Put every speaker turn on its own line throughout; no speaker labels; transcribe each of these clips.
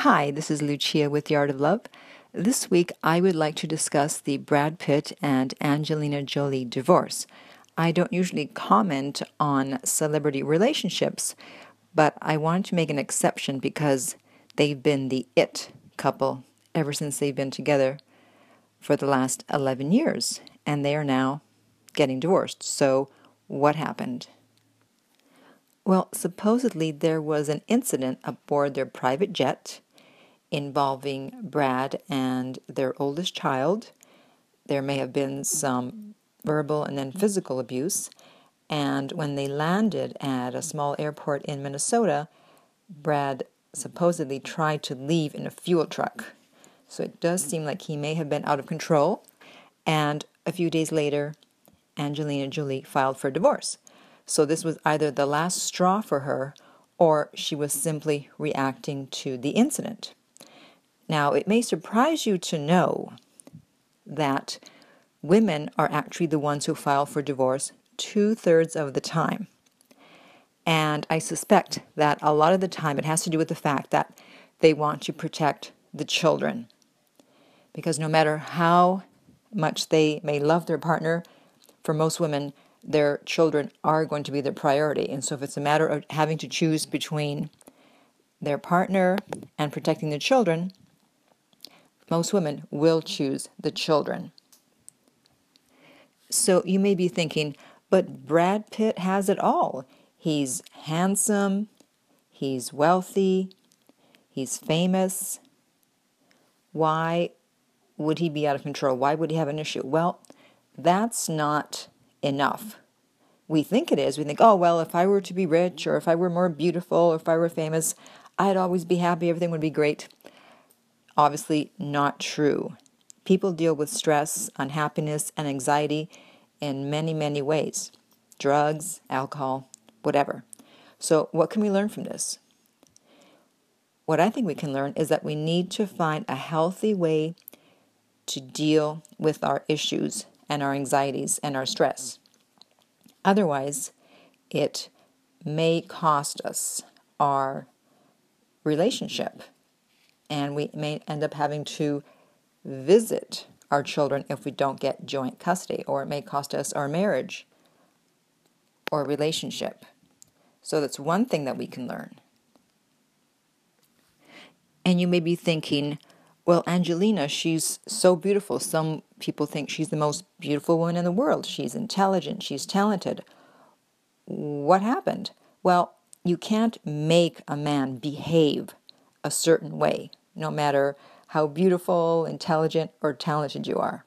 Hi, this is Lucia with The Art of Love. This week I would like to discuss the Brad Pitt and Angelina Jolie divorce. I don't usually comment on celebrity relationships, but I wanted to make an exception because they've been the it couple ever since they've been together for the last 11 years, and they are now getting divorced. So, what happened? Well, supposedly there was an incident aboard their private jet involving Brad and their oldest child. There may have been some verbal and then physical abuse. And when they landed at a small airport in Minnesota, Brad supposedly tried to leave in a fuel truck. So it does seem like he may have been out of control. And a few days later, Angelina Jolie filed for divorce. So this was either the last straw for her or she was simply reacting to the incident. Now, it may surprise you to know that women are actually the ones who file for divorce two thirds of the time. And I suspect that a lot of the time it has to do with the fact that they want to protect the children. Because no matter how much they may love their partner, for most women, their children are going to be their priority. And so, if it's a matter of having to choose between their partner and protecting the children, most women will choose the children. So, you may be thinking, but Brad Pitt has it all. He's handsome, he's wealthy, he's famous. Why would he be out of control? Why would he have an issue? Well, that's not enough. We think it is. We think, oh, well, if I were to be rich or if I were more beautiful or if I were famous, I'd always be happy. Everything would be great. Obviously, not true. People deal with stress, unhappiness, and anxiety in many, many ways drugs, alcohol, whatever. So, what can we learn from this? What I think we can learn is that we need to find a healthy way to deal with our issues and our anxieties and our stress. Otherwise, it may cost us our relationship, and we may end up having to visit our children if we don't get joint custody, or it may cost us our marriage or relationship. So that's one thing that we can learn. And you may be thinking, well, Angelina, she's so beautiful. Some people think she's the most beautiful woman in the world. She's intelligent, she's talented. What happened? Well, you can't make a man behave a certain way, no matter how beautiful, intelligent, or talented you are.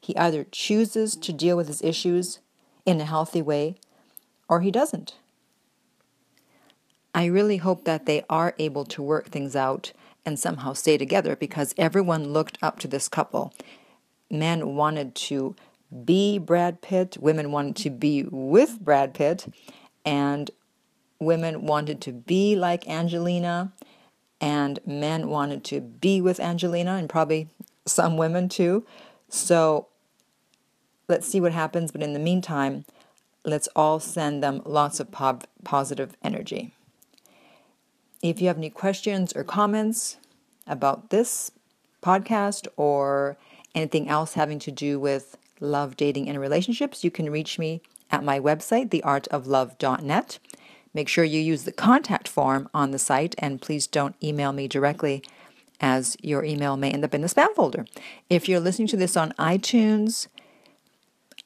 He either chooses to deal with his issues in a healthy way or he doesn't. I really hope that they are able to work things out and somehow stay together because everyone looked up to this couple. Men wanted to be Brad Pitt, women wanted to be with Brad Pitt, and women wanted to be like Angelina, and men wanted to be with Angelina, and probably some women too. So let's see what happens, but in the meantime, let's all send them lots of positive energy. If you have any questions or comments about this podcast or anything else having to do with love, dating, and relationships, you can reach me at my website, theartoflove.net. Make sure you use the contact form on the site and please don't email me directly as your email may end up in the spam folder. If you're listening to this on iTunes,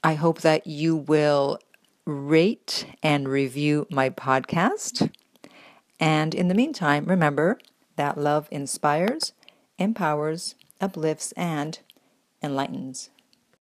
I hope that you will rate and review my podcast. And in the meantime, remember that love inspires, empowers, uplifts, and enlightens.